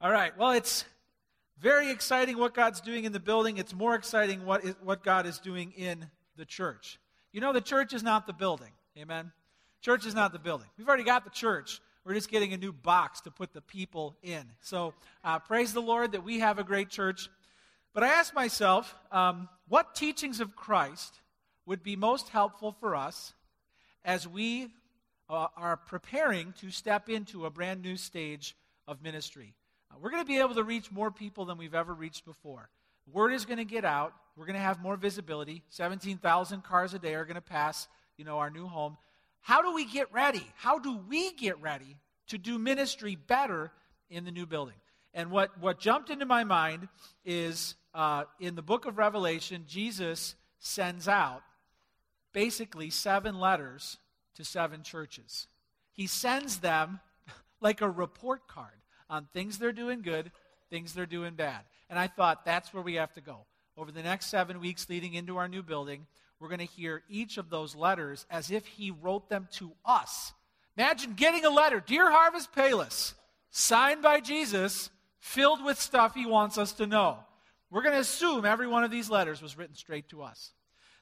All right. Well, it's very exciting what God's doing in the building. It's more exciting what, is, what God is doing in the church. You know, the church is not the building. Amen? Church is not the building. We've already got the church. We're just getting a new box to put the people in. So uh, praise the Lord that we have a great church. But I asked myself, um, what teachings of Christ would be most helpful for us as we uh, are preparing to step into a brand new stage of ministry? We're going to be able to reach more people than we've ever reached before. Word is going to get out. We're going to have more visibility. 17,000 cars a day are going to pass, you know, our new home. How do we get ready? How do we get ready to do ministry better in the new building? And what, what jumped into my mind is uh, in the book of Revelation, Jesus sends out basically seven letters to seven churches. He sends them like a report card on things they're doing good, things they're doing bad. And I thought that's where we have to go. Over the next seven weeks leading into our new building, we're going to hear each of those letters as if he wrote them to us. Imagine getting a letter, Dear Harvest Palos, signed by Jesus, filled with stuff he wants us to know. We're going to assume every one of these letters was written straight to us.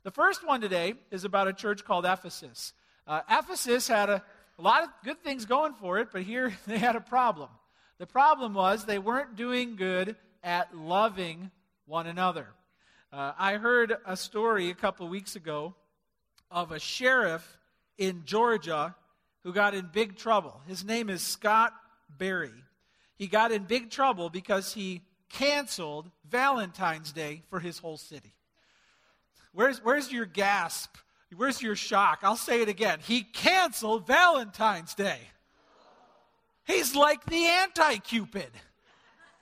The first one today is about a church called Ephesus. Uh, Ephesus had a, a lot of good things going for it, but here they had a problem. The problem was they weren't doing good at loving one another. Uh, I heard a story a couple weeks ago of a sheriff in Georgia who got in big trouble. His name is Scott Berry. He got in big trouble because he canceled Valentine's Day for his whole city. Where's, where's your gasp? Where's your shock? I'll say it again. He canceled Valentine's Day. He's like the anti Cupid.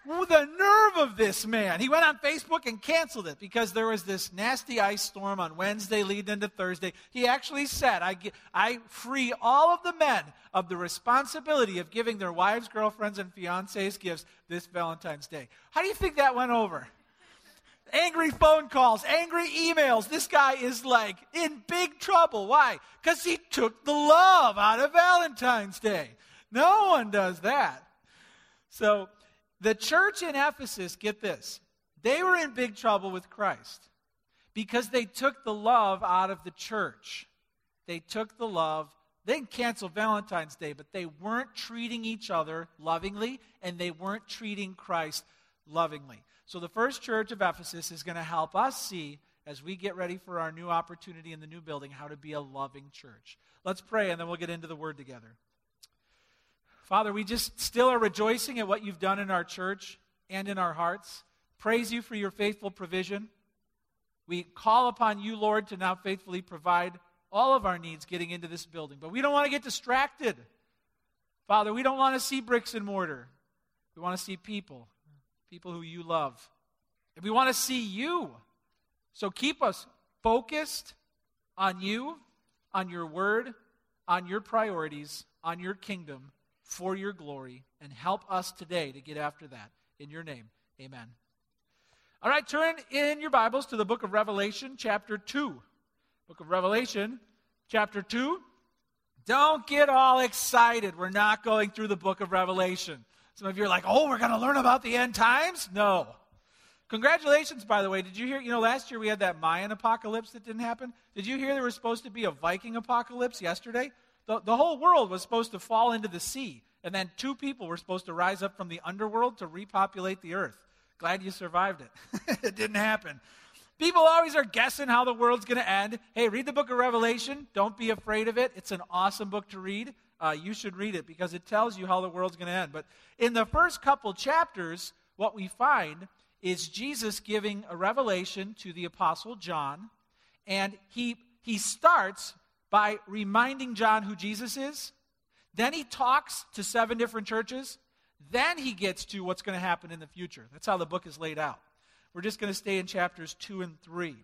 The nerve of this man. He went on Facebook and canceled it because there was this nasty ice storm on Wednesday leading into Thursday. He actually said, I, I free all of the men of the responsibility of giving their wives, girlfriends, and fiancés gifts this Valentine's Day. How do you think that went over? Angry phone calls, angry emails. This guy is like in big trouble. Why? Because he took the love out of Valentine's Day. No one does that. So, the church in Ephesus, get this, they were in big trouble with Christ because they took the love out of the church. They took the love. They didn't cancel Valentine's Day, but they weren't treating each other lovingly and they weren't treating Christ lovingly. So the first church of Ephesus is going to help us see as we get ready for our new opportunity in the new building how to be a loving church. Let's pray and then we'll get into the word together. Father, we just still are rejoicing at what you've done in our church and in our hearts. Praise you for your faithful provision. We call upon you, Lord, to now faithfully provide all of our needs getting into this building. But we don't want to get distracted. Father, we don't want to see bricks and mortar. We want to see people, people who you love. And we want to see you. So keep us focused on you, on your word, on your priorities, on your kingdom for your glory and help us today to get after that. In your name, amen. All right, turn in your Bibles to the book of Revelation, chapter 2. Book of Revelation, chapter 2. Don't get all excited. We're not going through the book of Revelation. Some of you are like, oh, we're going to learn about the end times? No. Congratulations, by the way. Did you hear? You know, last year we had that Mayan apocalypse that didn't happen. Did you hear there was supposed to be a Viking apocalypse yesterday? The, the whole world was supposed to fall into the sea, and then two people were supposed to rise up from the underworld to repopulate the earth. Glad you survived it. it didn't happen. People always are guessing how the world's going to end. Hey, read the book of Revelation. Don't be afraid of it. It's an awesome book to read. Uh, you should read it because it tells you how the world's going to end. But in the first couple chapters, what we find is Jesus giving a revelation to the Apostle John, and he, he starts by reminding John who Jesus is. Then he talks to seven different churches. Then he gets to what's going to happen in the future. That's how the book is laid out. We're just going to stay in chapters 2 and 3,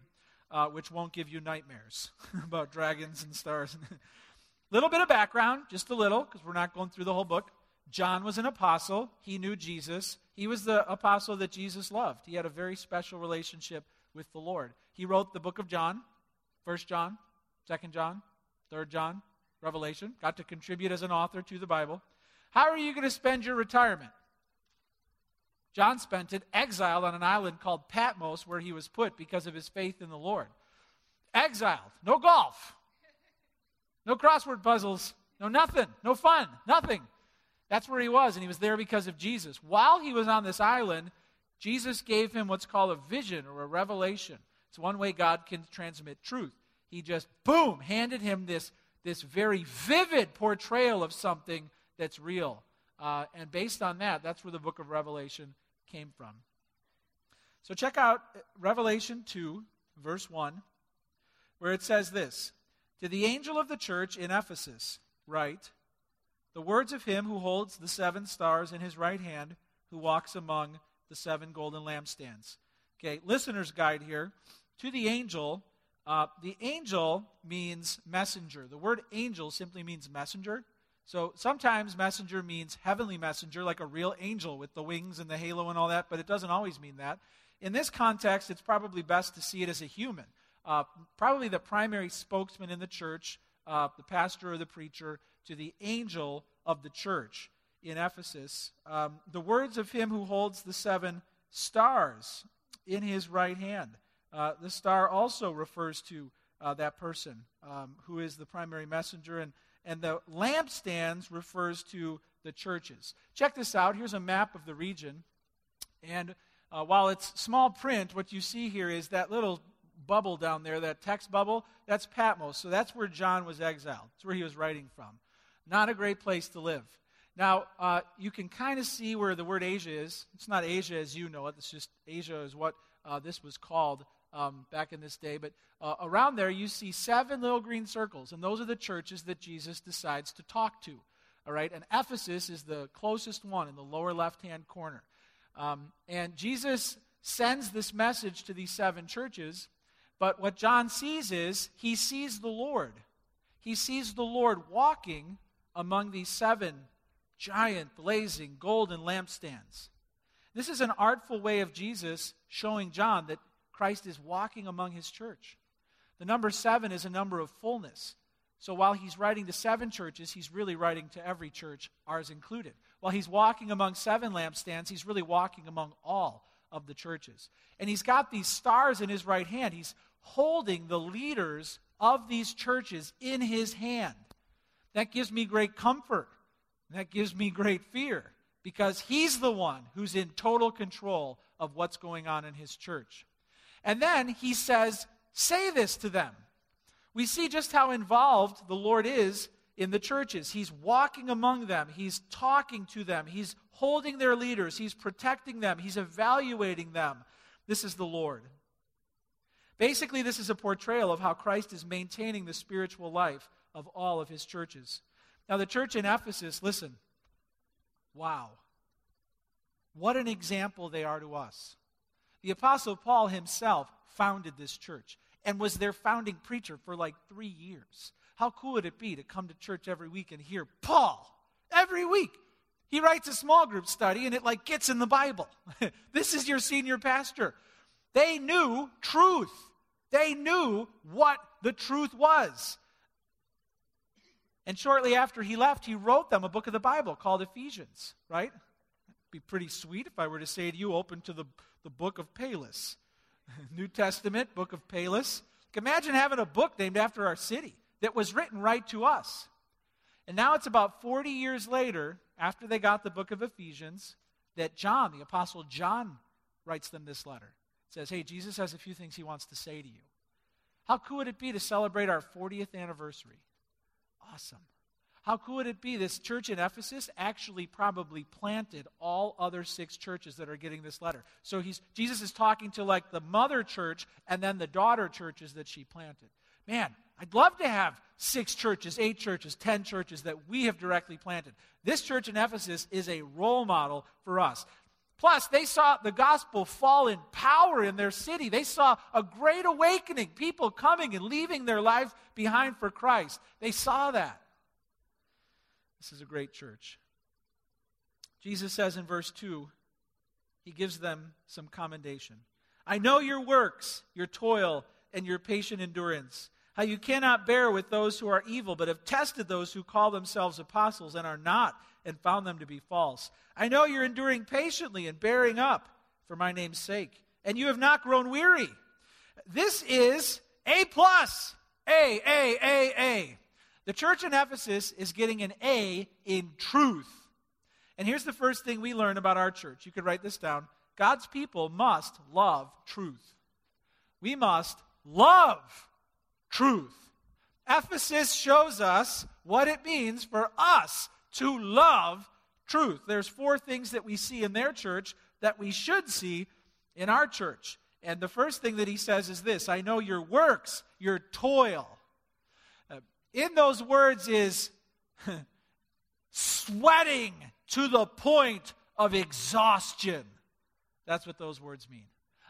uh, which won't give you nightmares about dragons and stars. A little bit of background, just a little, because we're not going through the whole book. John was an apostle. He knew Jesus. He was the apostle that Jesus loved. He had a very special relationship with the Lord. He wrote the book of John, First John, Second John, Third John, Revelation, got to contribute as an author to the Bible. How are you going to spend your retirement? John spent it exiled on an island called Patmos, where he was put because of his faith in the Lord. Exiled. No golf. No crossword puzzles. No nothing. No fun. Nothing. That's where he was, and he was there because of Jesus. While he was on this island, Jesus gave him what's called a vision or a revelation. It's one way God can transmit truth. He just, boom, handed him this, this very vivid portrayal of something that's real. Uh, and based on that, that's where the book of Revelation came from. So check out Revelation 2, verse 1, where it says this To the angel of the church in Ephesus, write, the words of him who holds the seven stars in his right hand, who walks among the seven golden lampstands. Okay, listener's guide here. To the angel, uh, the angel means messenger. The word angel simply means messenger. So sometimes messenger means heavenly messenger, like a real angel with the wings and the halo and all that, but it doesn't always mean that. In this context, it's probably best to see it as a human. Uh, probably the primary spokesman in the church, uh, the pastor or the preacher, to the angel of the church in Ephesus. Um, the words of him who holds the seven stars in his right hand. Uh, the star also refers to uh, that person um, who is the primary messenger, and, and the lampstands refers to the churches. Check this out. Here's a map of the region. And uh, while it's small print, what you see here is that little bubble down there, that text bubble, that's Patmos. So that's where John was exiled. That's where he was writing from. Not a great place to live. Now, uh, you can kind of see where the word Asia is. It's not Asia as you know it, it's just Asia is what uh, this was called um, back in this day. But uh, around there, you see seven little green circles, and those are the churches that Jesus decides to talk to. All right, and Ephesus is the closest one in the lower left hand corner. Um, and Jesus sends this message to these seven churches, but what John sees is he sees the Lord. He sees the Lord walking among these seven giant, blazing, golden lampstands. This is an artful way of Jesus showing John that Christ is walking among his church. The number seven is a number of fullness. So while he's writing to seven churches, he's really writing to every church, ours included. While he's walking among seven lampstands, he's really walking among all of the churches. And he's got these stars in his right hand. He's holding the leaders of these churches in his hand. That gives me great comfort. That gives me great fear because he's the one who's in total control of what's going on in his church. And then he says, Say this to them. We see just how involved the Lord is in the churches. He's walking among them, He's talking to them, He's holding their leaders, He's protecting them, He's evaluating them. This is the Lord. Basically, this is a portrayal of how Christ is maintaining the spiritual life of all of his churches. Now, the church in Ephesus, listen, wow. What an example they are to us. The Apostle Paul himself founded this church and was their founding preacher for like three years. How cool would it be to come to church every week and hear Paul every week? He writes a small group study and it like gets in the Bible. this is your senior pastor. They knew truth. They knew what the truth was. And shortly after he left, he wrote them a book of the Bible called Ephesians, right? It'd be pretty sweet if I were to say to you, open to the, the book of Palos. New Testament, book of Palos. Imagine having a book named after our city that was written right to us. And now it's about 40 years later, after they got the book of Ephesians, that John, the Apostle John, writes them this letter says, Hey, Jesus has a few things he wants to say to you. How cool would it be to celebrate our 40th anniversary? Awesome. How cool would it be? This church in Ephesus actually probably planted all other six churches that are getting this letter. So he's, Jesus is talking to like the mother church and then the daughter churches that she planted. Man, I'd love to have six churches, eight churches, ten churches that we have directly planted. This church in Ephesus is a role model for us. Plus, they saw the gospel fall in power in their city. They saw a great awakening, people coming and leaving their lives behind for Christ. They saw that. This is a great church. Jesus says in verse 2, he gives them some commendation. I know your works, your toil, and your patient endurance, how you cannot bear with those who are evil, but have tested those who call themselves apostles and are not and found them to be false. I know you're enduring patiently and bearing up for my name's sake, and you have not grown weary. This is A plus. A, A, A, A. The church in Ephesus is getting an A in truth. And here's the first thing we learn about our church. You could write this down. God's people must love truth. We must love truth. Ephesus shows us what it means for us to love truth. There's four things that we see in their church that we should see in our church. And the first thing that he says is this I know your works, your toil. In those words is sweating to the point of exhaustion. That's what those words mean.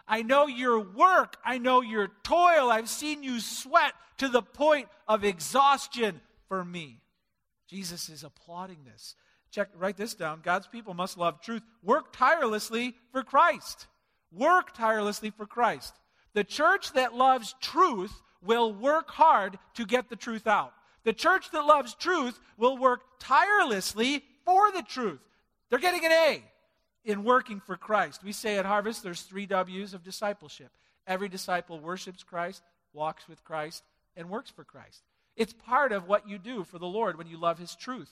I know your work. I know your toil. I've seen you sweat to the point of exhaustion for me. Jesus is applauding this. Check, write this down. God's people must love truth. Work tirelessly for Christ. Work tirelessly for Christ. The church that loves truth will work hard to get the truth out. The church that loves truth will work tirelessly for the truth. They're getting an A in working for Christ. We say at Harvest there's three W's of discipleship. Every disciple worships Christ, walks with Christ, and works for Christ. It's part of what you do for the Lord when you love His truth.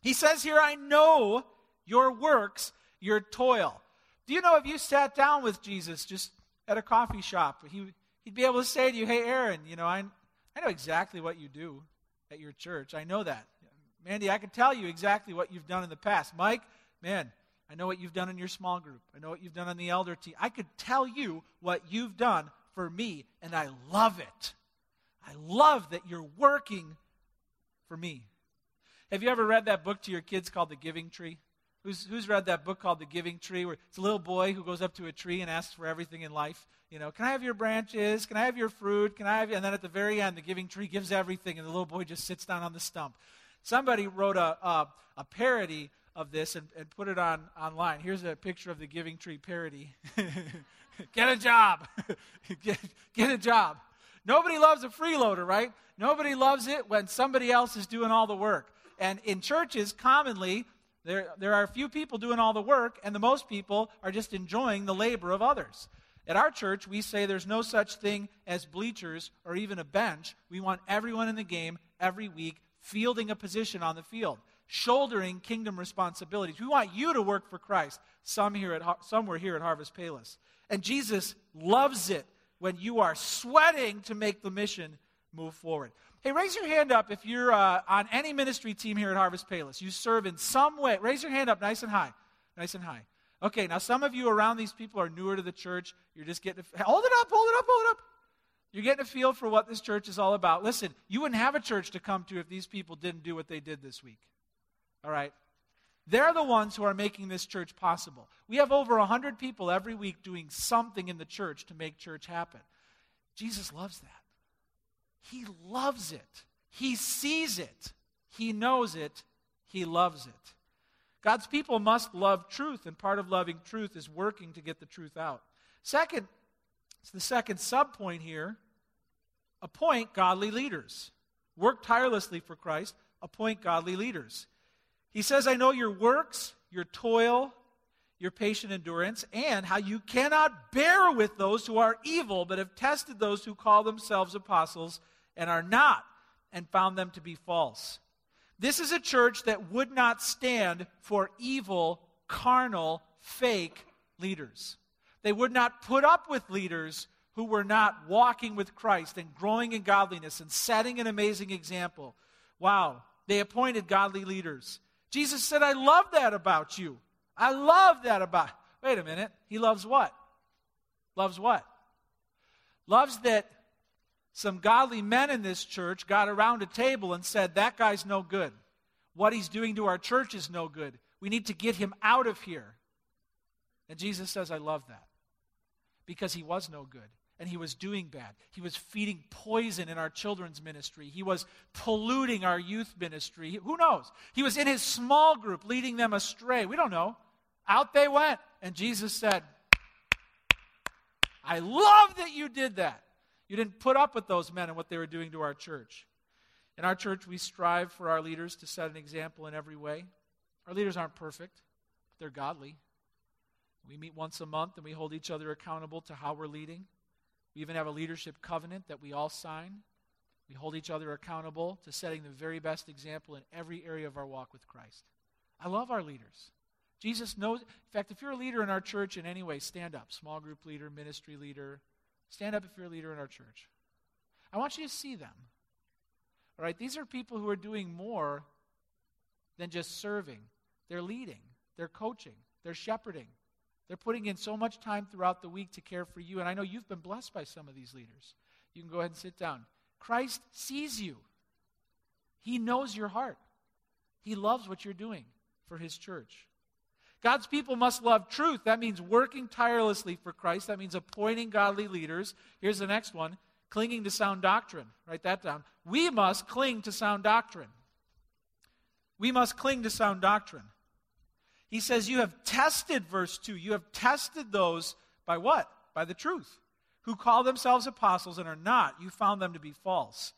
He says here, I know your works, your toil. Do you know if you sat down with Jesus just at a coffee shop, he, he'd be able to say to you, Hey, Aaron, you know, I, I know exactly what you do at your church. I know that. Mandy, I can tell you exactly what you've done in the past. Mike, man, I know what you've done in your small group. I know what you've done on the elder team. I could tell you what you've done for me, and I love it. I love that you're working for me. Have you ever read that book to your kids called The Giving Tree? Who's, who's read that book called The Giving Tree, where it's a little boy who goes up to a tree and asks for everything in life? You know, can I have your branches? Can I have your fruit? Can I have you? And then at the very end, the giving tree gives everything, and the little boy just sits down on the stump. Somebody wrote a, a, a parody of this and, and put it on online. Here's a picture of the Giving Tree parody. get a job. get, get a job. Nobody loves a freeloader, right? Nobody loves it when somebody else is doing all the work. And in churches, commonly, there, there are a few people doing all the work, and the most people are just enjoying the labor of others. At our church, we say there's no such thing as bleachers or even a bench. We want everyone in the game every week fielding a position on the field shouldering kingdom responsibilities. We want you to work for Christ. Some here at somewhere here at Harvest Palos. And Jesus loves it when you are sweating to make the mission move forward. Hey, raise your hand up if you're uh, on any ministry team here at Harvest Palos. You serve in some way. Raise your hand up nice and high. Nice and high. Okay, now some of you around these people are newer to the church. You're just getting hold it up, hold it up, hold it up. You're getting a feel for what this church is all about. Listen, you wouldn't have a church to come to if these people didn't do what they did this week. All right? They're the ones who are making this church possible. We have over 100 people every week doing something in the church to make church happen. Jesus loves that. He loves it. He sees it. He knows it. He loves it. God's people must love truth, and part of loving truth is working to get the truth out. Second, it's the second subpoint here appoint godly leaders. Work tirelessly for Christ, appoint godly leaders. He says, I know your works, your toil, your patient endurance, and how you cannot bear with those who are evil, but have tested those who call themselves apostles and are not, and found them to be false. This is a church that would not stand for evil, carnal, fake leaders. They would not put up with leaders who were not walking with Christ and growing in godliness and setting an amazing example. Wow. They appointed godly leaders. Jesus said, I love that about you. I love that about. Wait a minute. He loves what? Loves what? Loves that some godly men in this church got around a table and said, That guy's no good. What he's doing to our church is no good. We need to get him out of here. And Jesus says, I love that. Because he was no good and he was doing bad. He was feeding poison in our children's ministry. He was polluting our youth ministry. Who knows? He was in his small group leading them astray. We don't know. Out they went. And Jesus said, I love that you did that. You didn't put up with those men and what they were doing to our church. In our church, we strive for our leaders to set an example in every way. Our leaders aren't perfect, but they're godly. We meet once a month and we hold each other accountable to how we're leading. We even have a leadership covenant that we all sign. We hold each other accountable to setting the very best example in every area of our walk with Christ. I love our leaders. Jesus knows. In fact, if you're a leader in our church in any way, stand up. Small group leader, ministry leader. Stand up if you're a leader in our church. I want you to see them. All right? These are people who are doing more than just serving. They're leading, they're coaching, they're shepherding. They're putting in so much time throughout the week to care for you. And I know you've been blessed by some of these leaders. You can go ahead and sit down. Christ sees you, He knows your heart, He loves what you're doing for His church. God's people must love truth. That means working tirelessly for Christ. That means appointing godly leaders. Here's the next one clinging to sound doctrine. Write that down. We must cling to sound doctrine. We must cling to sound doctrine. He says, You have tested, verse 2, you have tested those by what? By the truth. Who call themselves apostles and are not. You found them to be false.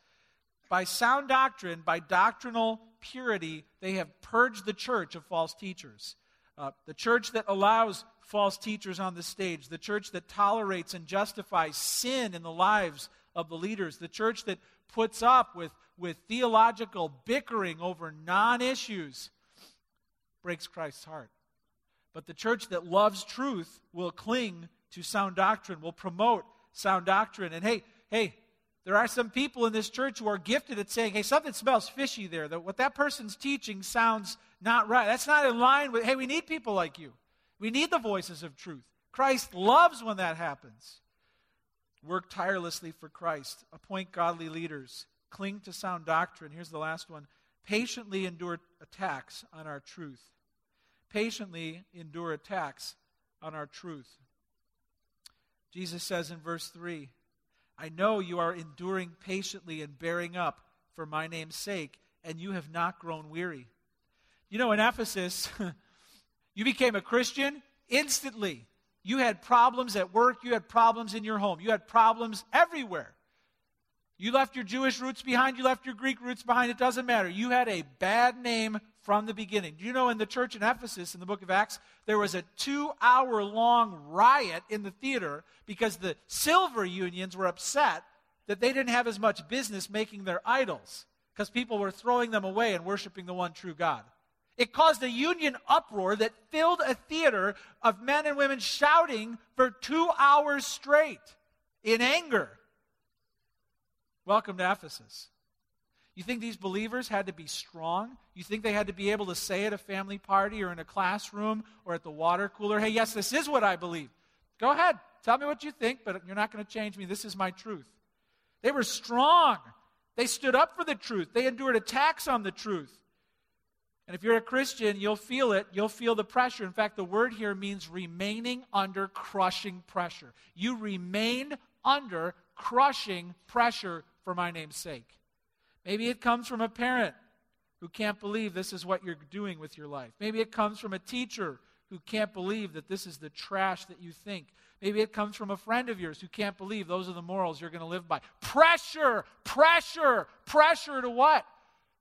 By sound doctrine, by doctrinal purity, they have purged the church of false teachers. Uh, the church that allows false teachers on the stage, the church that tolerates and justifies sin in the lives of the leaders, the church that puts up with, with theological bickering over non issues, breaks Christ's heart. But the church that loves truth will cling to sound doctrine, will promote sound doctrine. And hey, hey, there are some people in this church who are gifted at saying, hey, something smells fishy there. That what that person's teaching sounds not right. That's not in line with, hey, we need people like you. We need the voices of truth. Christ loves when that happens. Work tirelessly for Christ. Appoint godly leaders. Cling to sound doctrine. Here's the last one. Patiently endure attacks on our truth. Patiently endure attacks on our truth. Jesus says in verse 3 I know you are enduring patiently and bearing up for my name's sake, and you have not grown weary. You know, in Ephesus, you became a Christian instantly. You had problems at work, you had problems in your home, you had problems everywhere. You left your Jewish roots behind, you left your Greek roots behind, it doesn't matter. You had a bad name from the beginning. Do you know in the church in Ephesus, in the book of Acts, there was a two hour long riot in the theater because the silver unions were upset that they didn't have as much business making their idols because people were throwing them away and worshiping the one true God. It caused a union uproar that filled a theater of men and women shouting for two hours straight in anger. Welcome to Ephesus. You think these believers had to be strong? You think they had to be able to say at a family party or in a classroom or at the water cooler, hey, yes, this is what I believe? Go ahead, tell me what you think, but you're not going to change me. This is my truth. They were strong. They stood up for the truth, they endured attacks on the truth. And if you're a Christian, you'll feel it. You'll feel the pressure. In fact, the word here means remaining under crushing pressure. You remain under crushing pressure for my name's sake. Maybe it comes from a parent who can't believe this is what you're doing with your life. Maybe it comes from a teacher who can't believe that this is the trash that you think. Maybe it comes from a friend of yours who can't believe those are the morals you're going to live by. Pressure, pressure, pressure to what?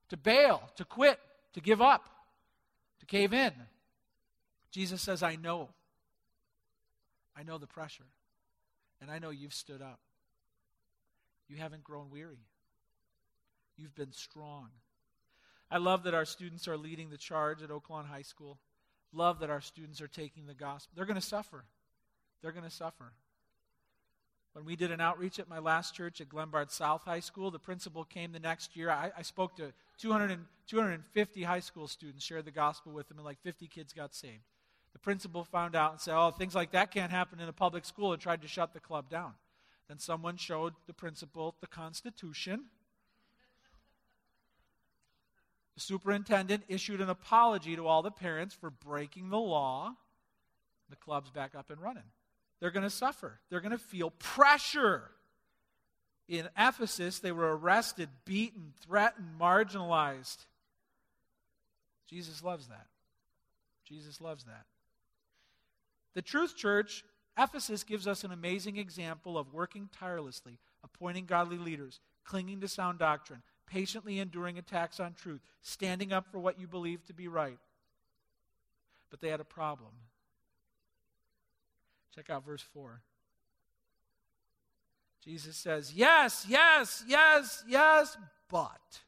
To bail, to quit, to give up, to cave in. Jesus says, I know. I know the pressure. And I know you've stood up. You haven't grown weary. You've been strong. I love that our students are leading the charge at Oak Lawn High School. Love that our students are taking the gospel. They're going to suffer. They're going to suffer. When we did an outreach at my last church at Glenbard South High School, the principal came the next year. I, I spoke to 200 and, 250 high school students, shared the gospel with them, and like 50 kids got saved. The principal found out and said, Oh, things like that can't happen in a public school, and tried to shut the club down. Then someone showed the principal the Constitution. The superintendent issued an apology to all the parents for breaking the law. The club's back up and running. They're going to suffer, they're going to feel pressure. In Ephesus, they were arrested, beaten, threatened, marginalized. Jesus loves that. Jesus loves that. The Truth Church, Ephesus, gives us an amazing example of working tirelessly, appointing godly leaders, clinging to sound doctrine, patiently enduring attacks on truth, standing up for what you believe to be right. but they had a problem. Check out verse 4. Jesus says, Yes, yes, yes, yes, but.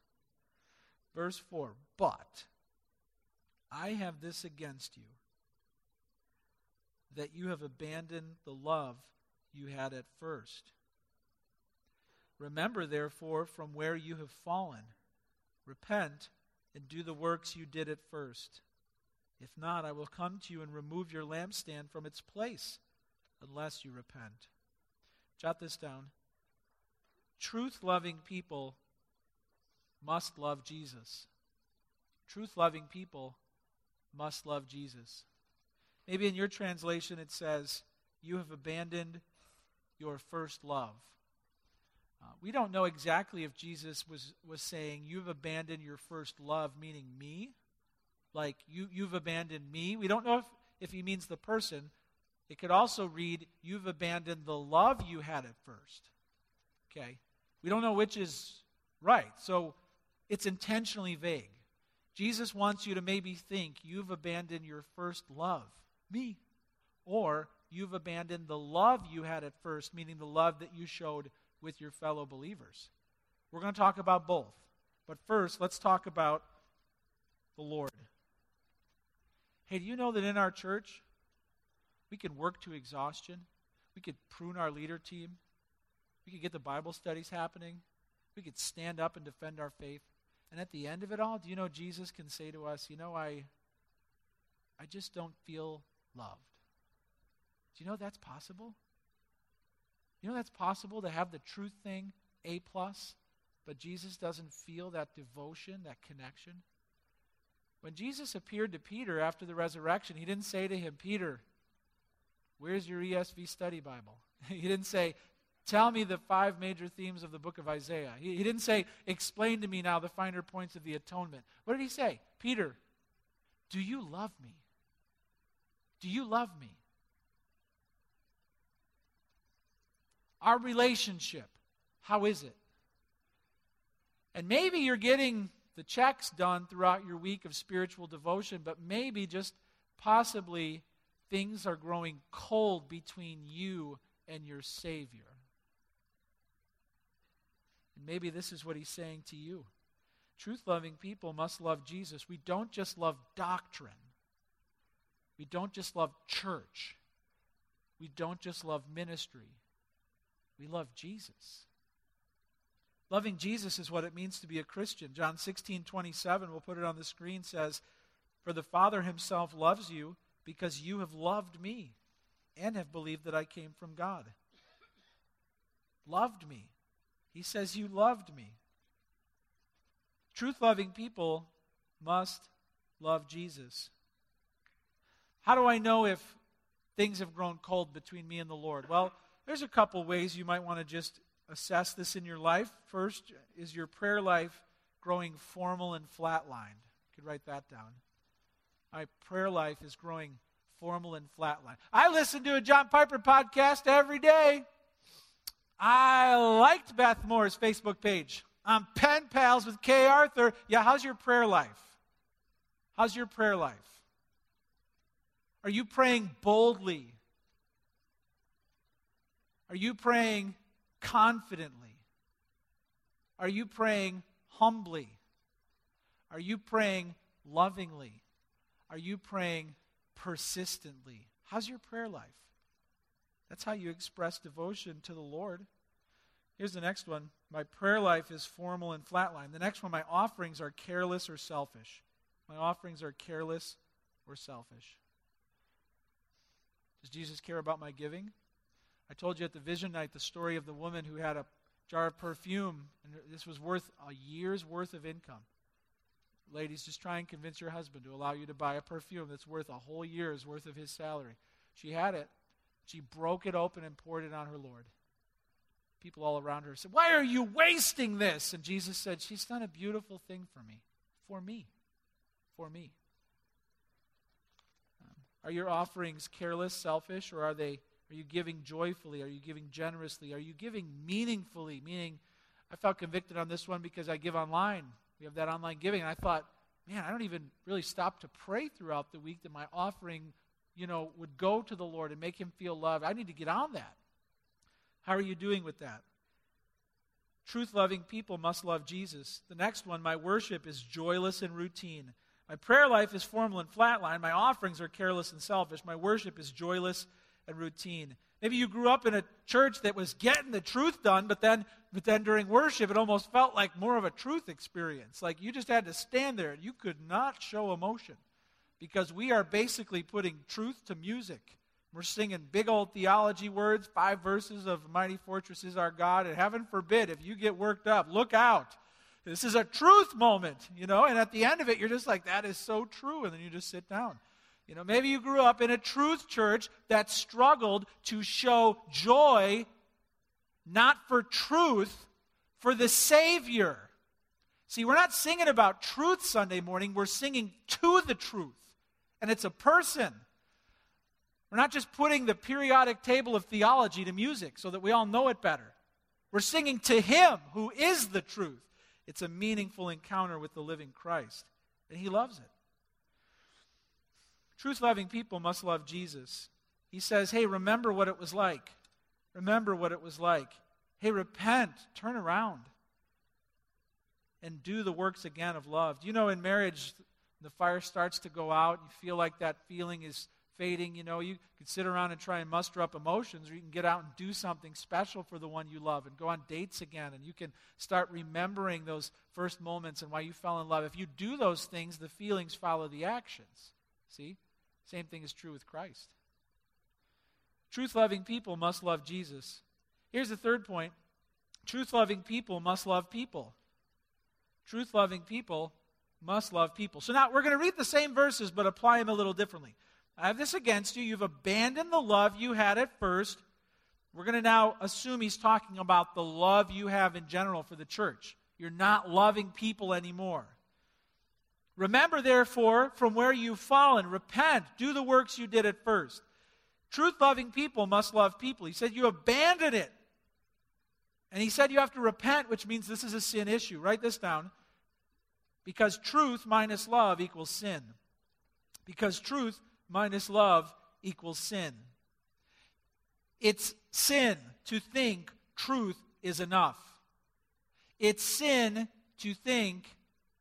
Verse 4 But I have this against you, that you have abandoned the love you had at first. Remember, therefore, from where you have fallen. Repent and do the works you did at first. If not, I will come to you and remove your lampstand from its place, unless you repent. Jot this down. Truth loving people must love Jesus. Truth loving people must love Jesus. Maybe in your translation it says, You have abandoned your first love. Uh, we don't know exactly if Jesus was, was saying, You've abandoned your first love, meaning me. Like, you, you've abandoned me. We don't know if, if he means the person. It could also read, You've abandoned the love you had at first. Okay? We don't know which is right. So it's intentionally vague. Jesus wants you to maybe think you've abandoned your first love, me, or you've abandoned the love you had at first, meaning the love that you showed with your fellow believers. We're going to talk about both. But first, let's talk about the Lord. Hey, do you know that in our church, we can work to exhaustion? We could prune our leader team. We could get the Bible studies happening. We could stand up and defend our faith. And at the end of it all, do you know Jesus can say to us, you know, I I just don't feel loved. Do you know that's possible? You know that's possible to have the truth thing A plus, but Jesus doesn't feel that devotion, that connection? When Jesus appeared to Peter after the resurrection, he didn't say to him, Peter, where's your ESV study Bible? he didn't say, Tell me the five major themes of the book of Isaiah. He, he, didn't say, Explain to me now the finer points of the atonement. What did he say? Peter, do you love me? Do you love me? Our relationship, how is it? And maybe you're getting the checks done throughout your week of spiritual devotion, but maybe just possibly things are growing cold between you and your Savior. And maybe this is what he's saying to you. Truth loving people must love Jesus. We don't just love doctrine, we don't just love church, we don't just love ministry. We love Jesus. Loving Jesus is what it means to be a Christian. John 16, 27, we'll put it on the screen, says, For the Father himself loves you because you have loved me and have believed that I came from God. Loved me. He says, You loved me. Truth loving people must love Jesus. How do I know if things have grown cold between me and the Lord? Well, there's a couple ways you might want to just assess this in your life. First, is your prayer life growing formal and flatlined? You could write that down. My prayer life is growing formal and flatline. I listen to a John Piper podcast every day. I liked Beth Moore's Facebook page. I'm pen pals with Kay Arthur. Yeah, how's your prayer life? How's your prayer life? Are you praying boldly? Are you praying confidently? Are you praying humbly? Are you praying lovingly? Are you praying persistently? How's your prayer life? That's how you express devotion to the Lord. Here's the next one. My prayer life is formal and flatline. The next one, my offerings are careless or selfish. My offerings are careless or selfish. Does Jesus care about my giving? I told you at the vision night the story of the woman who had a jar of perfume, and this was worth a year's worth of income. Ladies, just try and convince your husband to allow you to buy a perfume that's worth a whole year's worth of his salary. She had it. She broke it open and poured it on her Lord. People all around her said, Why are you wasting this? And Jesus said, She's done a beautiful thing for me. For me. For me. Um, are your offerings careless, selfish, or are they are you giving joyfully? Are you giving generously? Are you giving meaningfully? Meaning, I felt convicted on this one because I give online. We have that online giving. And I thought, man, I don't even really stop to pray throughout the week that my offering, you know, would go to the Lord and make him feel loved. I need to get on that. How are you doing with that? Truth loving people must love Jesus. The next one, my worship is joyless and routine. My prayer life is formal and flatline. My offerings are careless and selfish. My worship is joyless and routine. Maybe you grew up in a church that was getting the truth done, but then, but then during worship, it almost felt like more of a truth experience. Like you just had to stand there and you could not show emotion because we are basically putting truth to music. We're singing big old theology words, five verses of Mighty Fortress is Our God, and heaven forbid if you get worked up, look out. This is a truth moment, you know, and at the end of it, you're just like, that is so true, and then you just sit down. You know, maybe you grew up in a truth church that struggled to show joy, not for truth, for the Savior. See, we're not singing about truth Sunday morning, we're singing to the truth. And it's a person. We're not just putting the periodic table of theology to music so that we all know it better. We're singing to Him who is the truth. It's a meaningful encounter with the living Christ, and He loves it. Truth loving people must love Jesus. He says, Hey, remember what it was like. Remember what it was like. Hey, repent, turn around, and do the works again of love. Do you know in marriage, the fire starts to go out, you feel like that feeling is fading, you know, you can sit around and try and muster up emotions, or you can get out and do something special for the one you love and go on dates again, and you can start remembering those first moments and why you fell in love. If you do those things, the feelings follow the actions. See? Same thing is true with Christ. Truth loving people must love Jesus. Here's the third point truth loving people must love people. Truth loving people must love people. So now we're going to read the same verses, but apply them a little differently. I have this against you. You've abandoned the love you had at first. We're going to now assume he's talking about the love you have in general for the church. You're not loving people anymore. Remember, therefore, from where you've fallen, repent, do the works you did at first. Truth loving people must love people. He said, You abandon it. And he said, You have to repent, which means this is a sin issue. Write this down. Because truth minus love equals sin. Because truth minus love equals sin. It's sin to think truth is enough. It's sin to think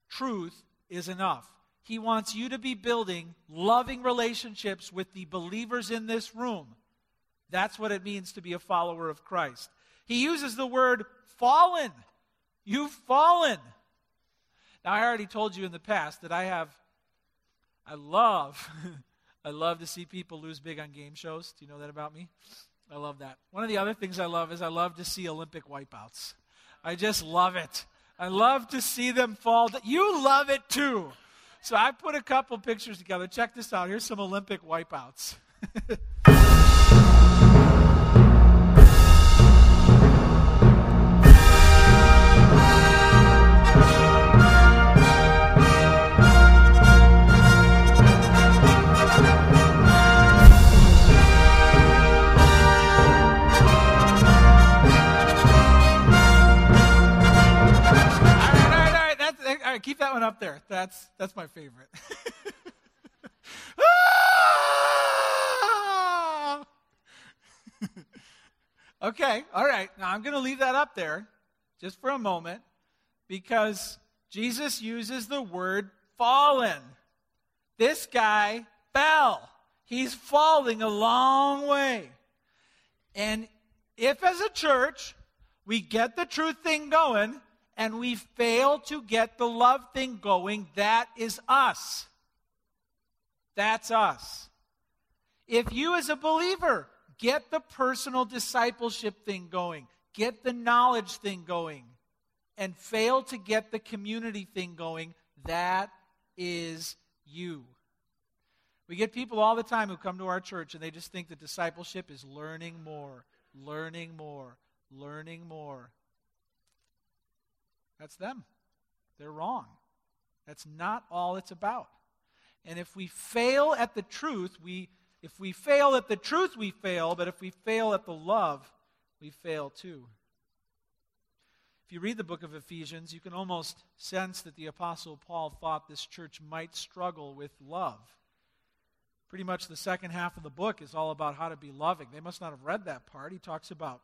truth is enough. He wants you to be building loving relationships with the believers in this room. That's what it means to be a follower of Christ. He uses the word fallen. You've fallen. Now, I already told you in the past that I have, I love, I love to see people lose big on game shows. Do you know that about me? I love that. One of the other things I love is I love to see Olympic wipeouts. I just love it. I love to see them fall. You love it too. So I put a couple pictures together. Check this out. Here's some Olympic wipeouts. That's my favorite. okay, all right. Now I'm going to leave that up there just for a moment because Jesus uses the word fallen. This guy fell. He's falling a long way. And if as a church we get the truth thing going, and we fail to get the love thing going, that is us. That's us. If you, as a believer, get the personal discipleship thing going, get the knowledge thing going, and fail to get the community thing going, that is you. We get people all the time who come to our church and they just think that discipleship is learning more, learning more, learning more. That's them. They're wrong. That's not all it's about. And if we fail at the truth, we if we fail at the truth, we fail, but if we fail at the love, we fail too. If you read the book of Ephesians, you can almost sense that the Apostle Paul thought this church might struggle with love. Pretty much the second half of the book is all about how to be loving. They must not have read that part. He talks about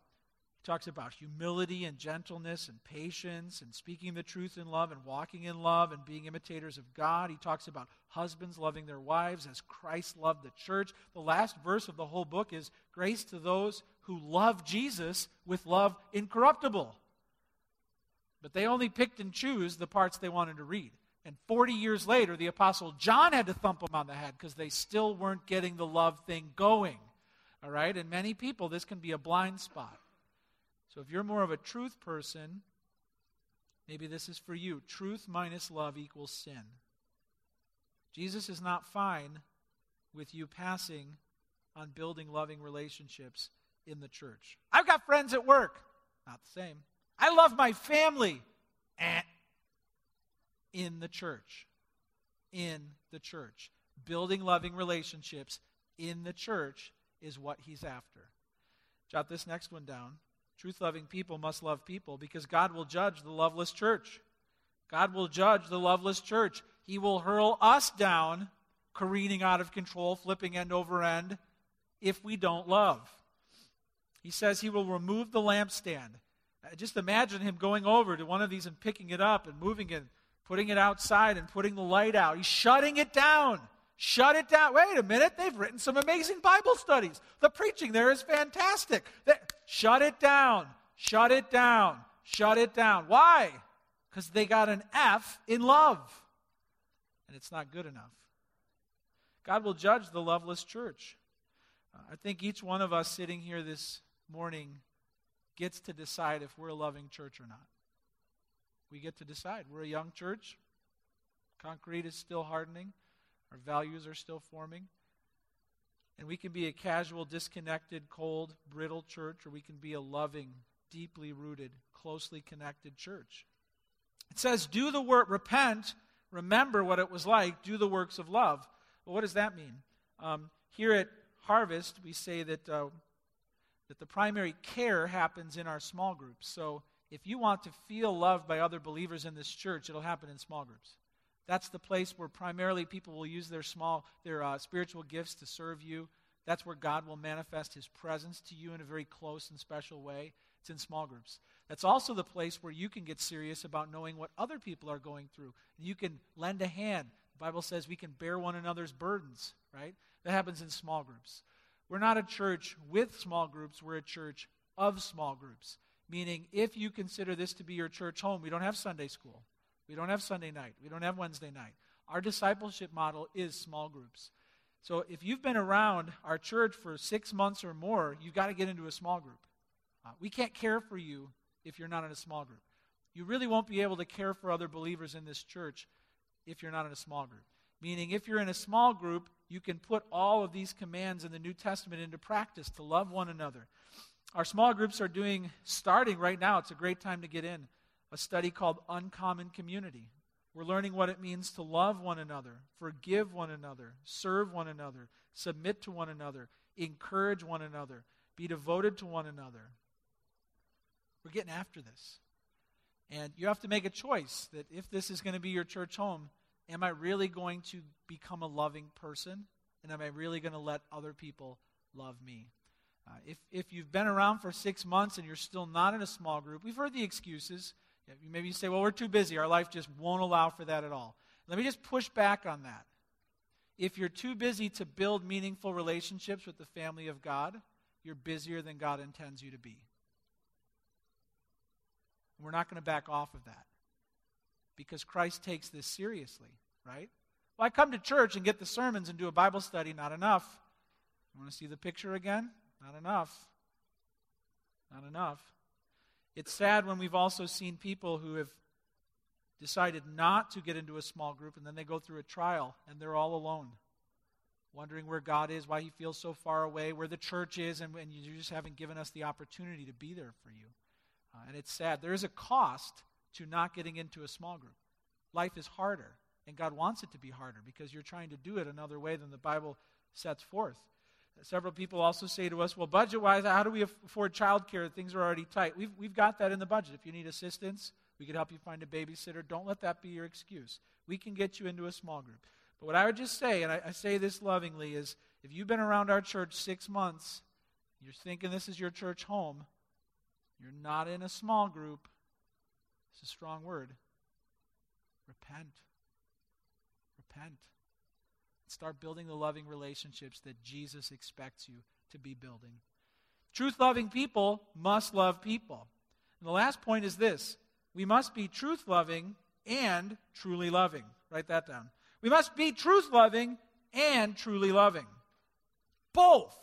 talks about humility and gentleness and patience and speaking the truth in love and walking in love and being imitators of God. He talks about husbands loving their wives as Christ loved the church. The last verse of the whole book is grace to those who love Jesus with love incorruptible. But they only picked and choose the parts they wanted to read. And 40 years later, the Apostle John had to thump them on the head because they still weren't getting the love thing going. All right? And many people, this can be a blind spot. So if you're more of a truth person, maybe this is for you. Truth minus love equals sin. Jesus is not fine with you passing on building loving relationships in the church. I've got friends at work. Not the same. I love my family. Eh. In the church. In the church. Building loving relationships in the church is what he's after. Jot this next one down. Truth loving people must love people because God will judge the loveless church. God will judge the loveless church. He will hurl us down, careening out of control, flipping end over end, if we don't love. He says he will remove the lampstand. Uh, just imagine him going over to one of these and picking it up and moving it, putting it outside and putting the light out. He's shutting it down. Shut it down. Wait a minute. They've written some amazing Bible studies. The preaching there is fantastic. Shut it down. Shut it down. Shut it down. Why? Because they got an F in love. And it's not good enough. God will judge the loveless church. Uh, I think each one of us sitting here this morning gets to decide if we're a loving church or not. We get to decide. We're a young church. Concrete is still hardening. Our values are still forming. And we can be a casual, disconnected, cold, brittle church, or we can be a loving, deeply rooted, closely connected church. It says, do the work, repent, remember what it was like, do the works of love. Well, what does that mean? Um, here at Harvest, we say that, uh, that the primary care happens in our small groups. So if you want to feel loved by other believers in this church, it'll happen in small groups. That's the place where primarily people will use their small, their uh, spiritual gifts to serve you. That's where God will manifest His presence to you in a very close and special way. It's in small groups. That's also the place where you can get serious about knowing what other people are going through. You can lend a hand. The Bible says we can bear one another's burdens, right? That happens in small groups. We're not a church with small groups, we're a church of small groups. Meaning, if you consider this to be your church home, we don't have Sunday school. We don't have Sunday night. We don't have Wednesday night. Our discipleship model is small groups. So if you've been around our church for six months or more, you've got to get into a small group. Uh, we can't care for you if you're not in a small group. You really won't be able to care for other believers in this church if you're not in a small group. Meaning, if you're in a small group, you can put all of these commands in the New Testament into practice to love one another. Our small groups are doing, starting right now, it's a great time to get in a study called Uncommon Community. We're learning what it means to love one another, forgive one another, serve one another, submit to one another, encourage one another, be devoted to one another. We're getting after this. And you have to make a choice that if this is going to be your church home, am I really going to become a loving person? And am I really going to let other people love me? Uh, if, if you've been around for six months and you're still not in a small group, we've heard the excuses. Maybe you say, well, we're too busy. Our life just won't allow for that at all. Let me just push back on that. If you're too busy to build meaningful relationships with the family of God, you're busier than God intends you to be. We're not going to back off of that because Christ takes this seriously, right? Well, I come to church and get the sermons and do a Bible study, not enough. You want to see the picture again? Not enough. Not enough. It's sad when we've also seen people who have decided not to get into a small group and then they go through a trial and they're all alone, wondering where God is, why He feels so far away, where the church is, and, and you just haven't given us the opportunity to be there for you. Uh, and it's sad. There is a cost to not getting into a small group. Life is harder, and God wants it to be harder because you're trying to do it another way than the Bible sets forth. Several people also say to us, well, budget wise, how do we afford childcare? Things are already tight. We've, we've got that in the budget. If you need assistance, we can help you find a babysitter. Don't let that be your excuse. We can get you into a small group. But what I would just say, and I, I say this lovingly, is if you've been around our church six months, you're thinking this is your church home, you're not in a small group. It's a strong word. Repent. Repent. Start building the loving relationships that Jesus expects you to be building. Truth loving people must love people. And the last point is this we must be truth loving and truly loving. Write that down. We must be truth loving and truly loving. Both.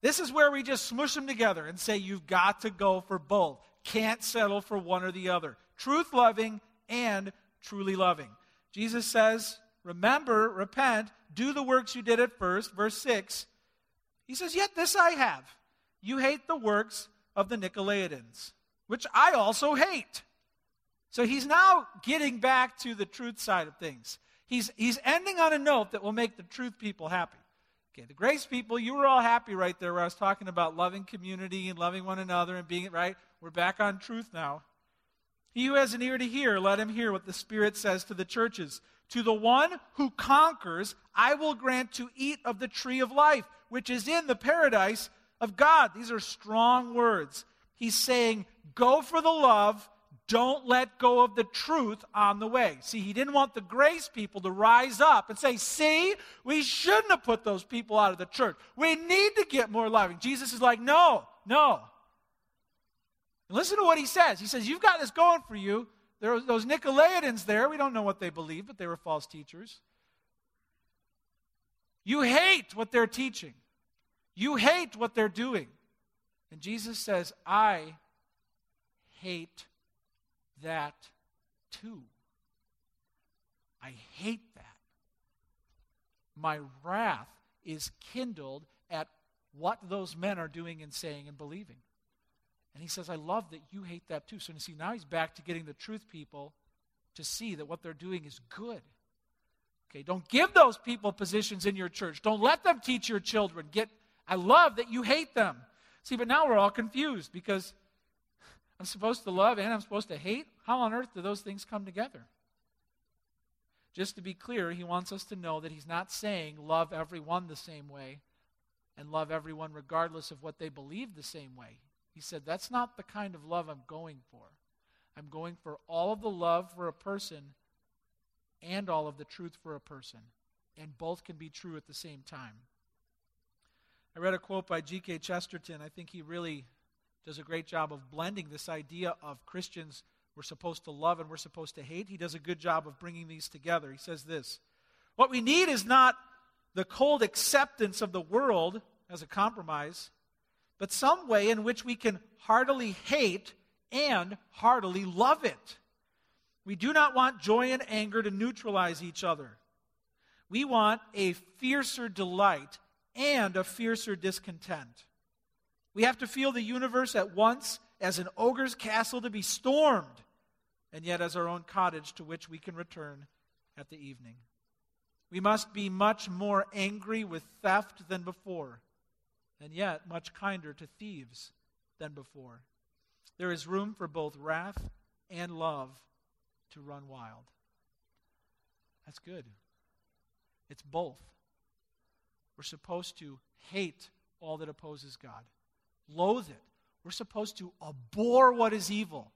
This is where we just smush them together and say you've got to go for both. Can't settle for one or the other. Truth loving and truly loving. Jesus says, Remember, repent, do the works you did at first. Verse 6. He says, Yet this I have. You hate the works of the Nicolaitans, which I also hate. So he's now getting back to the truth side of things. He's, he's ending on a note that will make the truth people happy. Okay, the grace people, you were all happy right there where I was talking about loving community and loving one another and being right. We're back on truth now. He who has an ear to hear, let him hear what the Spirit says to the churches. To the one who conquers, I will grant to eat of the tree of life, which is in the paradise of God. These are strong words. He's saying, Go for the love, don't let go of the truth on the way. See, he didn't want the grace people to rise up and say, See, we shouldn't have put those people out of the church. We need to get more loving. Jesus is like, No, no. And listen to what he says. He says, You've got this going for you. There were those Nicolaitans there. We don't know what they believed, but they were false teachers. You hate what they're teaching, you hate what they're doing. And Jesus says, I hate that too. I hate that. My wrath is kindled at what those men are doing and saying and believing. And he says, I love that you hate that too. So you see, now he's back to getting the truth people to see that what they're doing is good. Okay, don't give those people positions in your church. Don't let them teach your children. Get I love that you hate them. See, but now we're all confused because I'm supposed to love and I'm supposed to hate. How on earth do those things come together? Just to be clear, he wants us to know that he's not saying love everyone the same way and love everyone regardless of what they believe the same way. He said, That's not the kind of love I'm going for. I'm going for all of the love for a person and all of the truth for a person. And both can be true at the same time. I read a quote by G.K. Chesterton. I think he really does a great job of blending this idea of Christians we're supposed to love and we're supposed to hate. He does a good job of bringing these together. He says this What we need is not the cold acceptance of the world as a compromise, but some way in which we can heartily hate and heartily love it. We do not want joy and anger to neutralize each other. We want a fiercer delight and a fiercer discontent. We have to feel the universe at once as an ogre's castle to be stormed, and yet as our own cottage to which we can return at the evening. We must be much more angry with theft than before and yet much kinder to thieves than before. There is room for both wrath and love to run wild. That's good. It's both. We're supposed to hate all that opposes God, loathe it. We're supposed to abhor what is evil,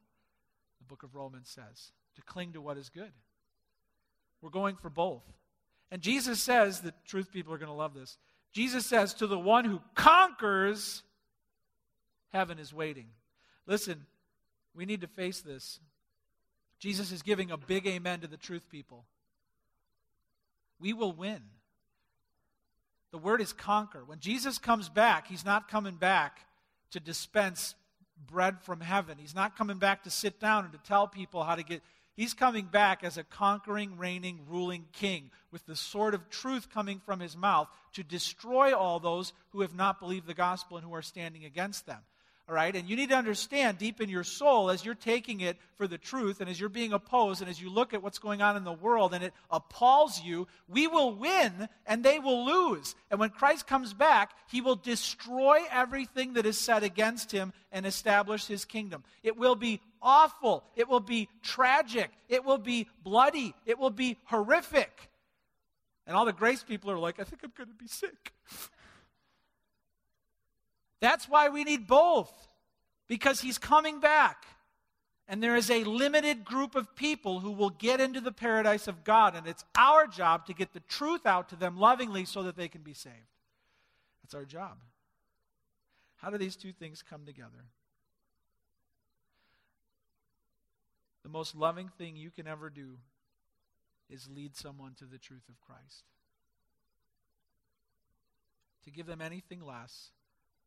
the book of Romans says, to cling to what is good. We're going for both. And Jesus says that truth people are going to love this. Jesus says, To the one who conquers, heaven is waiting. Listen, we need to face this. Jesus is giving a big amen to the truth people. We will win. The word is conquer. When Jesus comes back, he's not coming back to dispense bread from heaven. He's not coming back to sit down and to tell people how to get He's coming back as a conquering, reigning, ruling king with the sword of truth coming from his mouth to destroy all those who have not believed the gospel and who are standing against them. All right? And you need to understand deep in your soul as you're taking it for the truth and as you're being opposed and as you look at what's going on in the world and it appalls you, we will win and they will lose. And when Christ comes back, he will destroy everything that is set against him and establish his kingdom. It will be awful. It will be tragic. It will be bloody. It will be horrific. And all the grace people are like, I think I'm going to be sick. That's why we need both, because he's coming back. And there is a limited group of people who will get into the paradise of God, and it's our job to get the truth out to them lovingly so that they can be saved. That's our job. How do these two things come together? The most loving thing you can ever do is lead someone to the truth of Christ. To give them anything less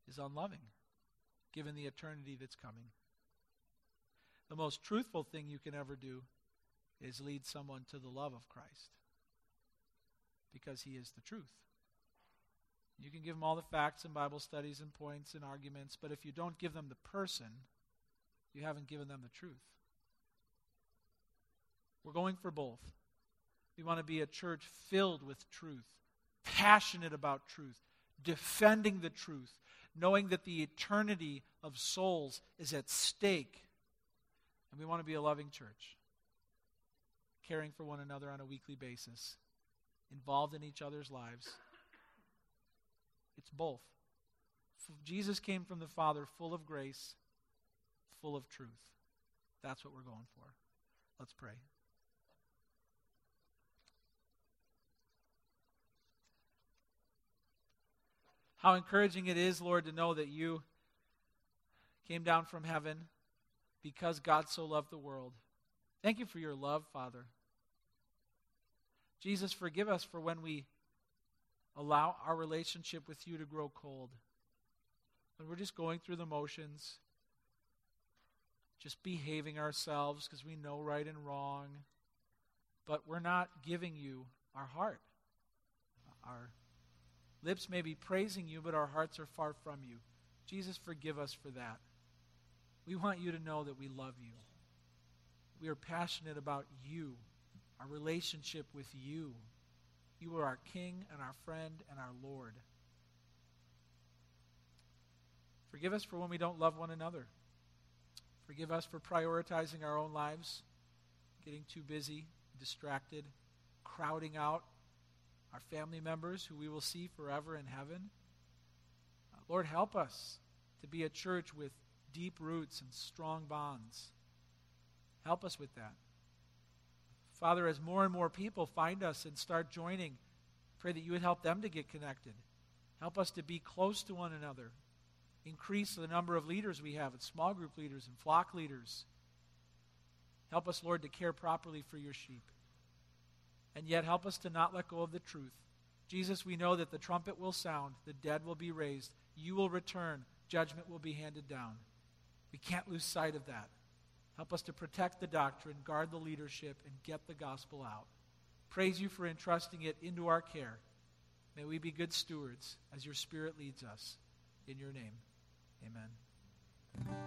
is unloving, given the eternity that's coming. The most truthful thing you can ever do is lead someone to the love of Christ because he is the truth. You can give them all the facts and Bible studies and points and arguments, but if you don't give them the person, you haven't given them the truth. We're going for both. We want to be a church filled with truth, passionate about truth, defending the truth, knowing that the eternity of souls is at stake. And we want to be a loving church, caring for one another on a weekly basis, involved in each other's lives. It's both. Jesus came from the Father full of grace, full of truth. That's what we're going for. Let's pray. How encouraging it is, Lord, to know that you came down from heaven because God so loved the world. Thank you for your love, Father. Jesus, forgive us for when we allow our relationship with you to grow cold. When we're just going through the motions, just behaving ourselves because we know right and wrong, but we're not giving you our heart, our Lips may be praising you, but our hearts are far from you. Jesus, forgive us for that. We want you to know that we love you. We are passionate about you, our relationship with you. You are our King and our friend and our Lord. Forgive us for when we don't love one another. Forgive us for prioritizing our own lives, getting too busy, distracted, crowding out our family members who we will see forever in heaven. Uh, Lord, help us to be a church with deep roots and strong bonds. Help us with that. Father, as more and more people find us and start joining, pray that you would help them to get connected. Help us to be close to one another. Increase the number of leaders we have, small group leaders and flock leaders. Help us, Lord, to care properly for your sheep and yet help us to not let go of the truth. Jesus, we know that the trumpet will sound, the dead will be raised, you will return, judgment will be handed down. We can't lose sight of that. Help us to protect the doctrine, guard the leadership, and get the gospel out. Praise you for entrusting it into our care. May we be good stewards as your Spirit leads us. In your name, amen.